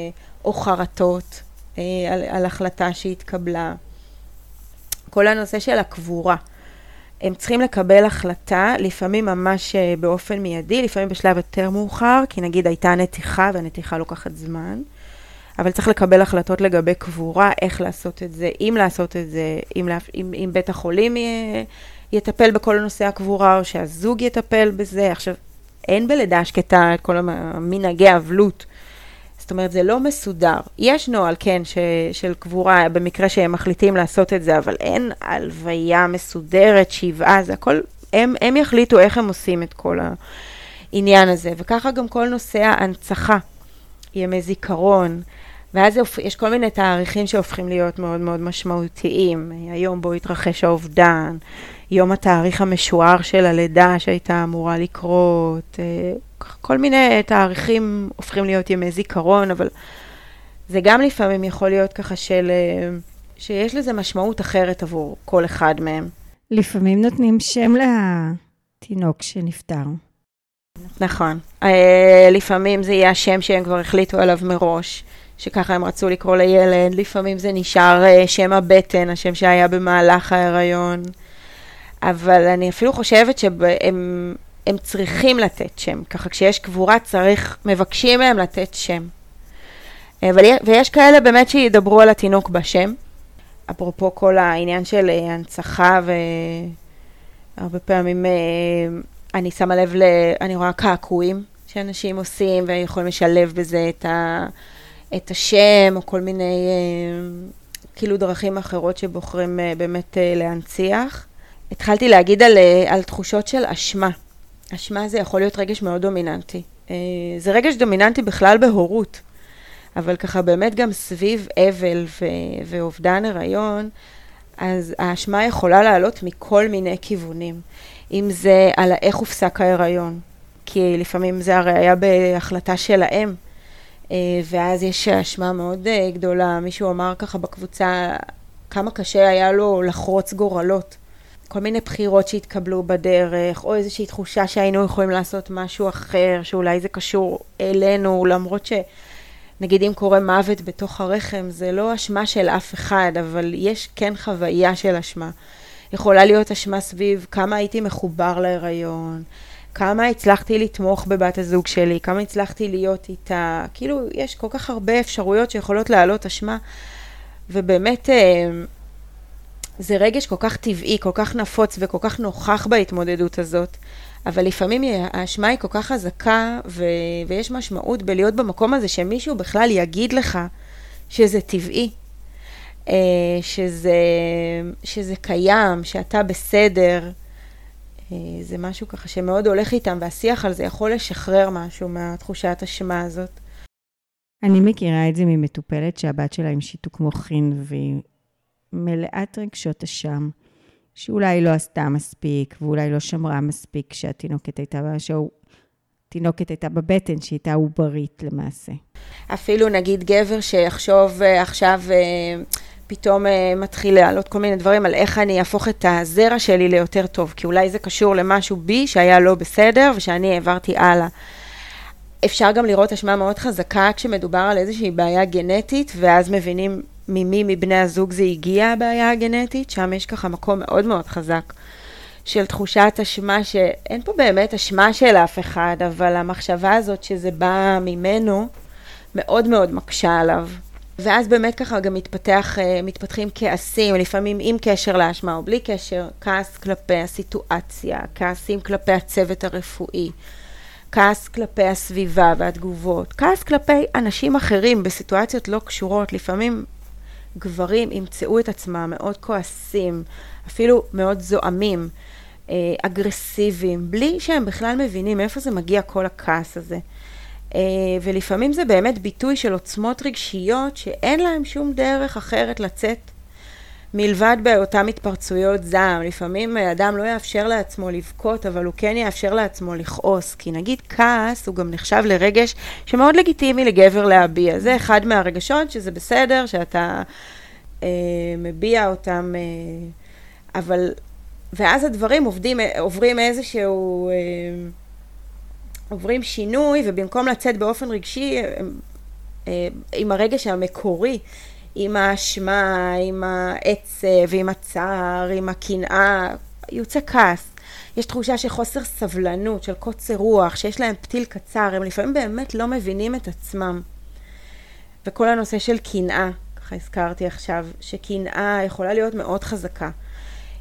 או חרטות uh, על, על החלטה שהתקבלה. כל הנושא של הקבורה. הם צריכים לקבל החלטה, לפעמים ממש uh, באופן מיידי, לפעמים בשלב יותר מאוחר, כי נגיד הייתה נתיחה והנתיחה לוקחת זמן, אבל צריך לקבל החלטות לגבי קבורה, איך לעשות את זה, אם לעשות את זה, אם, אם, אם בית החולים יהיה... יטפל בכל נושא הקבורה, או שהזוג יטפל בזה. עכשיו, אין בלידה שקטה את כל המנהגי אבלות. זאת אומרת, זה לא מסודר. יש נוהל, כן, ש, של קבורה, במקרה שהם מחליטים לעשות את זה, אבל אין הלוויה מסודרת, שבעה, זה הכל, הם, הם יחליטו איך הם עושים את כל העניין הזה. וככה גם כל נושא ההנצחה, ימי זיכרון, ואז יש כל מיני תאריכים שהופכים להיות מאוד מאוד משמעותיים. היום בו התרחש האובדן, יום התאריך המשוער של הלידה שהייתה אמורה לקרות, אה, כל מיני תאריכים הופכים להיות ימי זיכרון, אבל זה גם לפעמים יכול להיות ככה של, אה, שיש לזה משמעות אחרת עבור כל אחד מהם. לפעמים נותנים שם לתינוק שנפטר. נכון. אה, לפעמים זה יהיה השם שהם כבר החליטו עליו מראש. שככה הם רצו לקרוא לילד, לפעמים זה נשאר uh, שם הבטן, השם שהיה במהלך ההיריון, אבל אני אפילו חושבת שהם הם צריכים לתת שם. ככה כשיש קבורה צריך, מבקשים מהם לתת שם. אבל, ויש כאלה באמת שידברו על התינוק בשם. אפרופו כל העניין של אה, הנצחה, והרבה פעמים אה, אני שמה לב, ל... אני רואה קעקועים שאנשים עושים, ויכולים לשלב בזה את, ה... את השם, או כל מיני אה, כאילו דרכים אחרות שבוחרים באמת להנציח. התחלתי להגיד על, על תחושות של אשמה. אשמה זה יכול להיות רגש מאוד דומיננטי. זה רגש דומיננטי בכלל בהורות. אבל ככה באמת גם סביב אבל ו- ואובדן הריון, אז האשמה יכולה לעלות מכל מיני כיוונים. אם זה על איך הופסק ההיריון, כי לפעמים זה הרי היה בהחלטה של האם, אה, ואז יש אשמה מאוד אה, גדולה. מישהו אמר ככה בקבוצה, כמה קשה היה לו לחרוץ גורלות. כל מיני בחירות שהתקבלו בדרך, או איזושהי תחושה שהיינו יכולים לעשות משהו אחר, שאולי זה קשור אלינו, למרות ש... נגיד אם קורה מוות בתוך הרחם, זה לא אשמה של אף אחד, אבל יש כן חוויה של אשמה. יכולה להיות אשמה סביב כמה הייתי מחובר להיריון, כמה הצלחתי לתמוך בבת הזוג שלי, כמה הצלחתי להיות איתה, כאילו יש כל כך הרבה אפשרויות שיכולות להעלות אשמה, ובאמת אה, זה רגש כל כך טבעי, כל כך נפוץ וכל כך נוכח בהתמודדות הזאת. אבל לפעמים האשמה היא כל כך חזקה, ו- ויש משמעות בלהיות במקום הזה שמישהו בכלל יגיד לך שזה טבעי, אה, שזה, שזה קיים, שאתה בסדר. אה, זה משהו ככה שמאוד הולך איתם, והשיח על זה יכול לשחרר משהו מהתחושת אשמה הזאת. אני מכירה את זה ממטופלת שהבת שלה עם שיתוק מוחין והיא מלאת רגשות אשם. שאולי לא עשתה מספיק, ואולי לא שמרה מספיק כשהתינוקת הייתה, שהתינוקת הייתה בבטן, שהיא הייתה עוברית למעשה. אפילו נגיד גבר שיחשוב אה, עכשיו, אה, פתאום אה, מתחיל לעלות כל מיני דברים על איך אני אהפוך את הזרע שלי ליותר טוב, כי אולי זה קשור למשהו בי שהיה לא בסדר ושאני העברתי הלאה. אפשר גם לראות אשמה מאוד חזקה כשמדובר על איזושהי בעיה גנטית, ואז מבינים ממי מבני הזוג זה הגיע, הבעיה הגנטית, שם יש ככה מקום מאוד מאוד חזק של תחושת אשמה, שאין פה באמת אשמה של אף אחד, אבל המחשבה הזאת שזה בא ממנו, מאוד מאוד מקשה עליו. ואז באמת ככה גם מתפתח, אה, מתפתחים כעסים, לפעמים עם קשר לאשמה או בלי קשר, כעס כלפי הסיטואציה, כעסים כלפי הצוות הרפואי, כעס כלפי הסביבה והתגובות, כעס כלפי אנשים אחרים בסיטואציות לא קשורות, לפעמים גברים ימצאו את עצמם מאוד כועסים, אפילו מאוד זועמים, אה, אגרסיביים, בלי שהם בכלל מבינים מאיפה זה מגיע כל הכעס הזה. אה, ולפעמים זה באמת ביטוי של עוצמות רגשיות שאין להם שום דרך אחרת לצאת מלבד באותן התפרצויות זעם. לפעמים אדם לא יאפשר לעצמו לבכות, אבל הוא כן יאפשר לעצמו לכעוס. כי נגיד כעס הוא גם נחשב לרגש שמאוד לגיטימי לגבר להביע. זה אחד מהרגשות שזה בסדר, שאתה אה, מביע אותם, אה, אבל... ואז הדברים עובדים, עוברים איזשהו... אה, עוברים שינוי, ובמקום לצאת באופן רגשי, אה, עם הרגש המקורי, עם האשמה, עם העצב, עם הצער, עם הקנאה, יוצא כעס. יש תחושה של חוסר סבלנות, של קוצר רוח, שיש להם פתיל קצר, הם לפעמים באמת לא מבינים את עצמם. וכל הנושא של קנאה, ככה הזכרתי עכשיו, שקנאה יכולה להיות מאוד חזקה.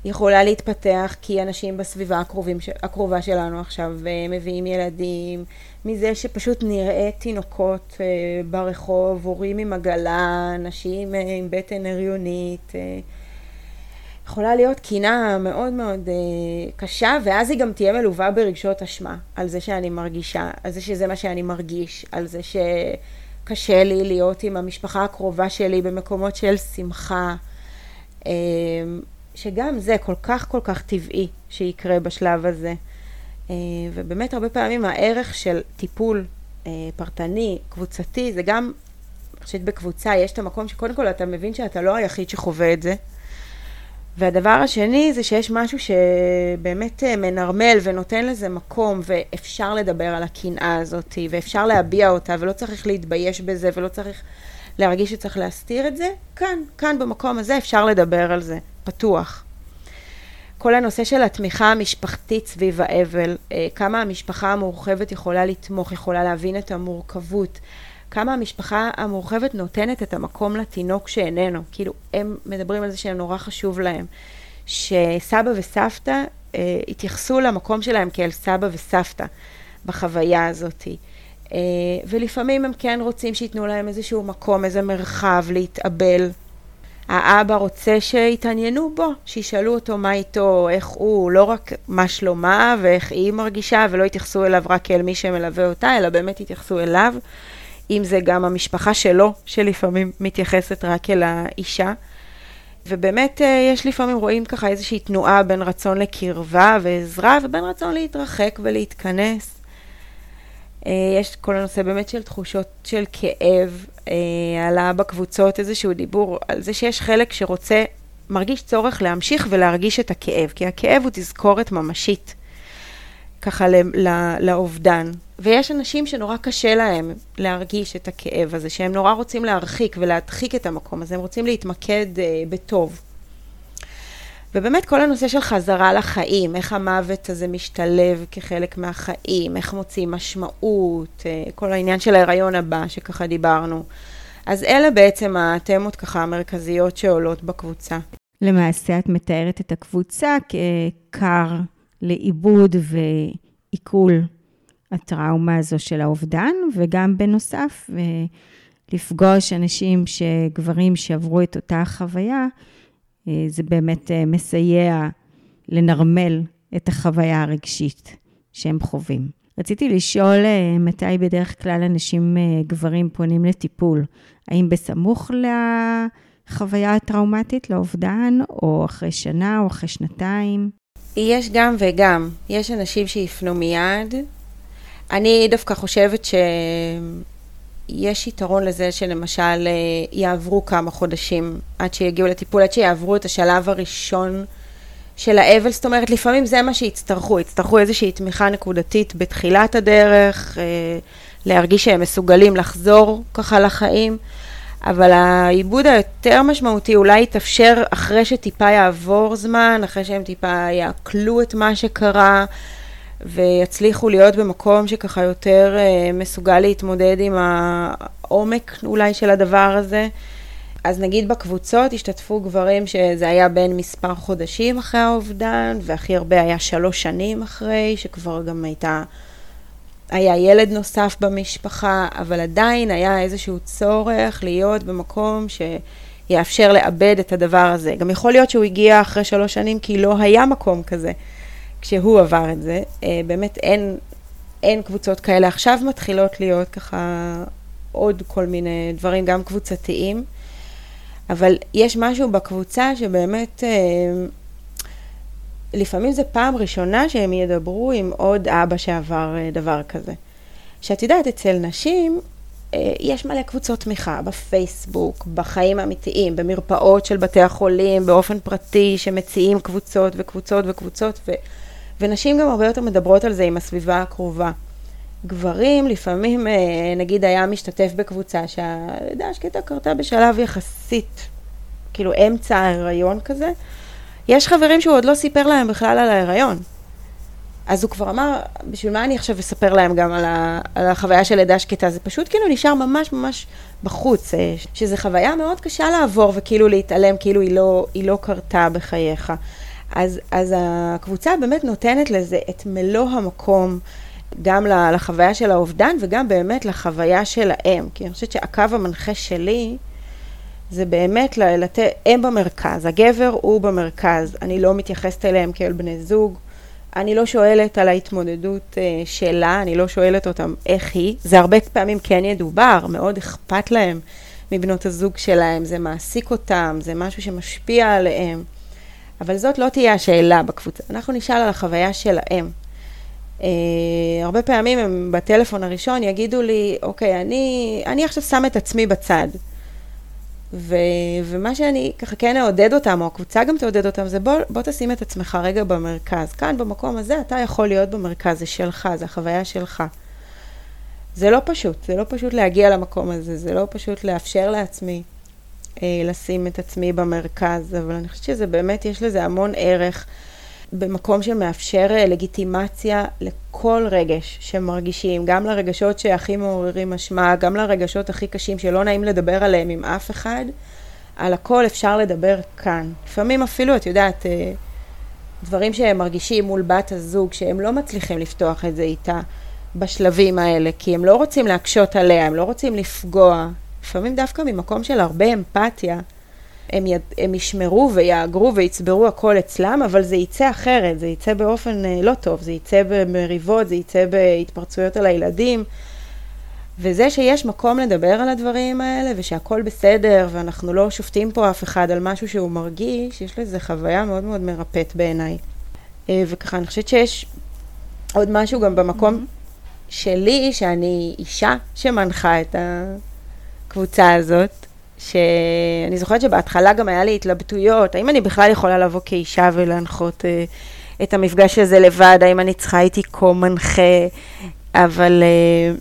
יכולה להתפתח כי אנשים בסביבה הקרובים, הקרובה שלנו עכשיו אה, מביאים ילדים, מזה שפשוט נראה תינוקות אה, ברחוב, הורים עם עגלה, נשים אה, עם בטן הריונית. יכולה להיות קינה מאוד מאוד קשה, ואז היא גם תהיה מלווה ברגשות אשמה על זה שאני מרגישה, על זה שזה מה שאני מרגיש, על זה שקשה לי להיות עם המשפחה הקרובה שלי במקומות של שמחה. שגם זה כל כך כל כך טבעי שיקרה בשלב הזה. אה, ובאמת הרבה פעמים הערך של טיפול אה, פרטני, קבוצתי, זה גם, אני חושבת בקבוצה יש את המקום שקודם כל אתה מבין שאתה לא היחיד שחווה את זה. והדבר השני זה שיש משהו שבאמת אה, מנרמל ונותן לזה מקום ואפשר לדבר על הקנאה הזאת ואפשר להביע אותה ולא צריך להתבייש בזה ולא צריך להרגיש שצריך להסתיר את זה. כאן, כאן במקום הזה אפשר לדבר על זה. פתוח. כל הנושא של התמיכה המשפחתית סביב האבל, אה, כמה המשפחה המורחבת יכולה לתמוך, יכולה להבין את המורכבות, כמה המשפחה המורחבת נותנת את המקום לתינוק שאיננו. כאילו, הם מדברים על זה שהם נורא חשוב להם. שסבא וסבתא אה, התייחסו למקום שלהם כאל סבא וסבתא בחוויה הזאת. אה, ולפעמים הם כן רוצים שייתנו להם איזשהו מקום, איזה מרחב להתאבל. האבא רוצה שיתעניינו בו, שישאלו אותו מה איתו, איך הוא, לא רק מה שלומה ואיך היא מרגישה, ולא יתייחסו אליו רק כאל מי שמלווה אותה, אלא באמת יתייחסו אליו. אם זה גם המשפחה שלו, שלפעמים מתייחסת רק אל האישה. ובאמת אה, יש לפעמים, רואים ככה איזושהי תנועה בין רצון לקרבה ועזרה ובין רצון להתרחק ולהתכנס. אה, יש כל הנושא באמת של תחושות של כאב, אה, עלה בקבוצות איזשהו דיבור על זה שיש חלק שרוצה, מרגיש צורך להמשיך ולהרגיש את הכאב, כי הכאב הוא תזכורת ממשית, ככה לאובדן. ויש אנשים שנורא קשה להם להרגיש את הכאב הזה, שהם נורא רוצים להרחיק ולהדחיק את המקום הזה, הם רוצים להתמקד uh, בטוב. ובאמת כל הנושא של חזרה לחיים, איך המוות הזה משתלב כחלק מהחיים, איך מוצאים משמעות, uh, כל העניין של ההיריון הבא שככה דיברנו. אז אלה בעצם התמות ככה המרכזיות שעולות בקבוצה. למעשה את מתארת את הקבוצה כקר לעיבוד ועיכול הטראומה הזו של האובדן, וגם בנוסף, לפגוש אנשים, גברים שעברו את אותה חוויה, אה, זה באמת אה, מסייע לנרמל את החוויה הרגשית שהם חווים. רציתי לשאול אה, מתי בדרך כלל אנשים, גברים, פונים לטיפול. האם בסמוך לחוויה הטראומטית, לאובדן, או אחרי שנה, או אחרי שנתיים? יש גם וגם. יש אנשים שיפנו מיד, אני דווקא חושבת שיש יתרון לזה שלמשל אה, יעברו כמה חודשים עד שיגיעו לטיפול, עד שיעברו את השלב הראשון של האבל, זאת אומרת, לפעמים זה מה שיצטרכו, יצטרכו איזושהי תמיכה נקודתית בתחילת הדרך, אה, להרגיש שהם מסוגלים לחזור ככה לחיים, אבל העיבוד היותר משמעותי אולי יתאפשר אחרי שטיפה יעבור זמן, אחרי שהם טיפה יעכלו את מה שקרה. ויצליחו להיות במקום שככה יותר אה, מסוגל להתמודד עם העומק אולי של הדבר הזה. אז נגיד בקבוצות השתתפו גברים שזה היה בין מספר חודשים אחרי האובדן, והכי הרבה היה שלוש שנים אחרי, שכבר גם הייתה, היה ילד נוסף במשפחה, אבל עדיין היה איזשהו צורך להיות במקום שיאפשר לאבד את הדבר הזה. גם יכול להיות שהוא הגיע אחרי שלוש שנים כי לא היה מקום כזה. כשהוא עבר את זה. אה, באמת אין, אין קבוצות כאלה. עכשיו מתחילות להיות ככה עוד כל מיני דברים, גם קבוצתיים, אבל יש משהו בקבוצה שבאמת, אה, לפעמים זה פעם ראשונה שהם ידברו עם עוד אבא שעבר אה, דבר כזה. שאת יודעת, אצל נשים, יש מלא קבוצות תמיכה בפייסבוק, בחיים האמיתיים, במרפאות של בתי החולים, באופן פרטי, שמציעים קבוצות וקבוצות וקבוצות. ונשים גם הרבה יותר מדברות על זה עם הסביבה הקרובה. גברים לפעמים, אה, נגיד היה משתתף בקבוצה שהלידה השקטה קרתה בשלב יחסית, כאילו אמצע ההיריון כזה, יש חברים שהוא עוד לא סיפר להם בכלל על ההיריון. אז הוא כבר אמר, בשביל מה אני עכשיו אספר להם גם על, ה, על החוויה של לידה שקטה? זה פשוט כאילו נשאר ממש ממש בחוץ, אה, שזו חוויה מאוד קשה לעבור וכאילו להתעלם, כאילו היא לא, היא לא קרתה בחייך. אז, אז הקבוצה באמת נותנת לזה את מלוא המקום, גם לחוויה של האובדן וגם באמת לחוויה של האם. כי אני חושבת שהקו המנחה שלי זה באמת לתת, אם במרכז, הגבר הוא במרכז, אני לא מתייחסת אליהם כאל בני זוג. אני לא שואלת על ההתמודדות uh, שלה, אני לא שואלת אותם איך היא. זה הרבה פעמים כן ידובר, מאוד אכפת להם מבנות הזוג שלהם, זה מעסיק אותם, זה משהו שמשפיע עליהם. אבל זאת לא תהיה השאלה בקבוצה. אנחנו נשאל על החוויה שלהם. Uh, הרבה פעמים הם בטלפון הראשון יגידו לי, אוקיי, אני, אני עכשיו שם את עצמי בצד. ו, ומה שאני ככה כן אעודד אותם, או הקבוצה גם תעודד אותם, זה בוא, בוא תשים את עצמך רגע במרכז. כאן, במקום הזה, אתה יכול להיות במרכז, זה שלך, זה החוויה שלך. זה לא פשוט, זה לא פשוט להגיע למקום הזה, זה לא פשוט לאפשר לעצמי לשים את עצמי במרכז, אבל אני חושבת שזה באמת, יש לזה המון ערך. במקום שמאפשר אה, לגיטימציה לכל רגש שמרגישים, גם לרגשות שהכי מעוררים אשמה, גם לרגשות הכי קשים שלא נעים לדבר עליהם עם אף אחד, על הכל אפשר לדבר כאן. לפעמים אפילו, את יודעת, אה, דברים שהם מרגישים מול בת הזוג, שהם לא מצליחים לפתוח את זה איתה בשלבים האלה, כי הם לא רוצים להקשות עליה, הם לא רוצים לפגוע. לפעמים דווקא ממקום של הרבה אמפתיה, הם, יד, הם ישמרו ויאגרו ויצברו הכל אצלם, אבל זה יצא אחרת, זה יצא באופן אה, לא טוב, זה יצא במריבות, זה יצא בהתפרצויות על הילדים. וזה שיש מקום לדבר על הדברים האלה, ושהכול בסדר, ואנחנו לא שופטים פה אף אחד על משהו שהוא מרגיש, יש לזה חוויה מאוד מאוד מרפאת בעיניי. אה, וככה, אני חושבת שיש עוד משהו גם במקום mm-hmm. שלי, שאני אישה שמנחה את הקבוצה הזאת, שאני זוכרת שבהתחלה גם היה לי התלבטויות, האם אני בכלל יכולה לבוא כאישה ולהנחות אה, את המפגש הזה לבד, האם אני צריכה איתי כה-מנחה, אבל אה,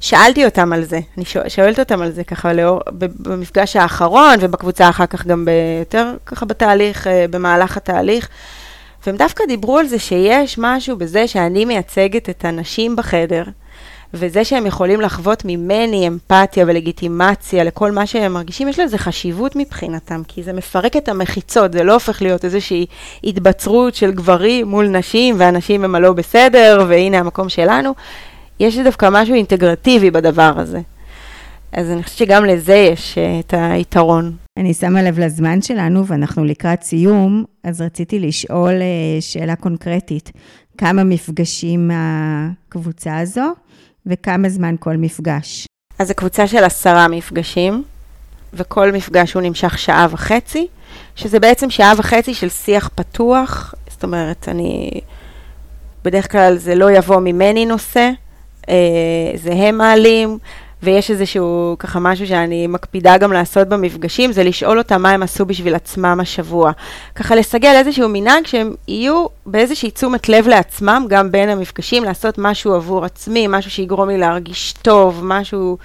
שאלתי אותם על זה, אני שואלת אותם על זה ככה לאור, במפגש האחרון ובקבוצה אחר כך גם יותר ככה בתהליך, אה, במהלך התהליך. והם דווקא דיברו על זה שיש משהו בזה שאני מייצגת את הנשים בחדר, וזה שהם יכולים לחוות ממני אמפתיה ולגיטימציה לכל מה שהם מרגישים, יש לזה חשיבות מבחינתם, כי זה מפרק את המחיצות, זה לא הופך להיות איזושהי התבצרות של גברים מול נשים, ואנשים הם הלא בסדר, והנה המקום שלנו. יש דווקא משהו אינטגרטיבי בדבר הזה. אז אני חושבת שגם לזה יש uh, את היתרון. אני שמה לב לזמן שלנו, ואנחנו לקראת סיום, אז רציתי לשאול uh, שאלה קונקרטית. כמה מפגשים מהקבוצה הזו? וכמה זמן כל מפגש? אז זו קבוצה של עשרה מפגשים, וכל מפגש הוא נמשך שעה וחצי, שזה בעצם שעה וחצי של שיח פתוח, זאת אומרת, אני... בדרך כלל זה לא יבוא ממני נושא, אה, זה הם מעלים, ויש איזשהו ככה משהו שאני מקפידה גם לעשות במפגשים, זה לשאול אותם מה הם עשו בשביל עצמם השבוע. ככה לסגל איזשהו מנהג שהם יהיו באיזושהי תשומת לב לעצמם, גם בין המפגשים, לעשות משהו עבור עצמי, משהו שיגרום לי להרגיש טוב, משהו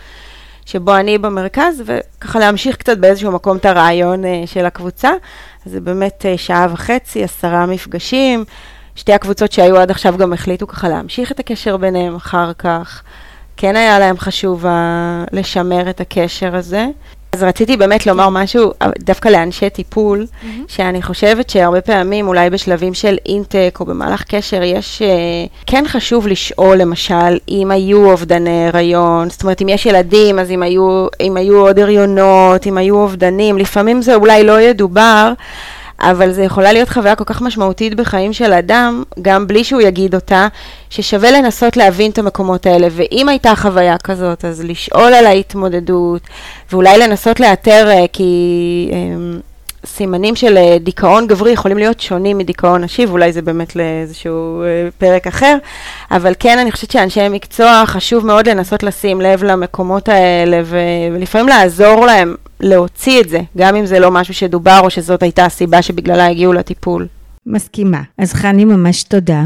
שבו אני במרכז, וככה להמשיך קצת באיזשהו מקום את הרעיון uh, של הקבוצה. אז זה באמת uh, שעה וחצי, עשרה מפגשים. שתי הקבוצות שהיו עד עכשיו גם החליטו ככה להמשיך את הקשר ביניהם אחר כך. כן היה להם חשוב uh, לשמר את הקשר הזה. אז רציתי באמת. לומר משהו אה, דווקא לאנשי טיפול, mm-hmm. שאני חושבת שהרבה פעמים, אולי בשלבים של אינטק או במהלך קשר, יש, uh, כן חשוב לשאול למשל, אם היו אובדני הריון, זאת אומרת, אם יש ילדים, אז אם היו, אם היו עוד הריונות, אם היו אובדנים, לפעמים זה אולי לא ידובר. אבל זה יכולה להיות חוויה כל כך משמעותית בחיים של אדם, גם בלי שהוא יגיד אותה, ששווה לנסות להבין את המקומות האלה. ואם הייתה חוויה כזאת, אז לשאול על ההתמודדות, ואולי לנסות לאתר, אה, כי... סימנים של אה, דיכאון גברי יכולים להיות שונים מדיכאון נשי, ואולי זה באמת לאיזשהו אה, פרק אחר, אבל כן, אני חושבת שאנשי מקצוע, חשוב מאוד לנסות לשים לב למקומות האלה, ולפעמים לעזור להם להוציא את זה, גם אם זה לא משהו שדובר, או שזאת הייתה הסיבה שבגללה הגיעו לטיפול. מסכימה. אז חני, ממש תודה.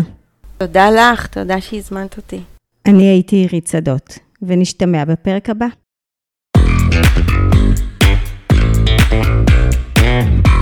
תודה לך, תודה שהזמנת אותי. אני הייתי עירית שדות, ונשתמע בפרק הבא. Mm-hmm.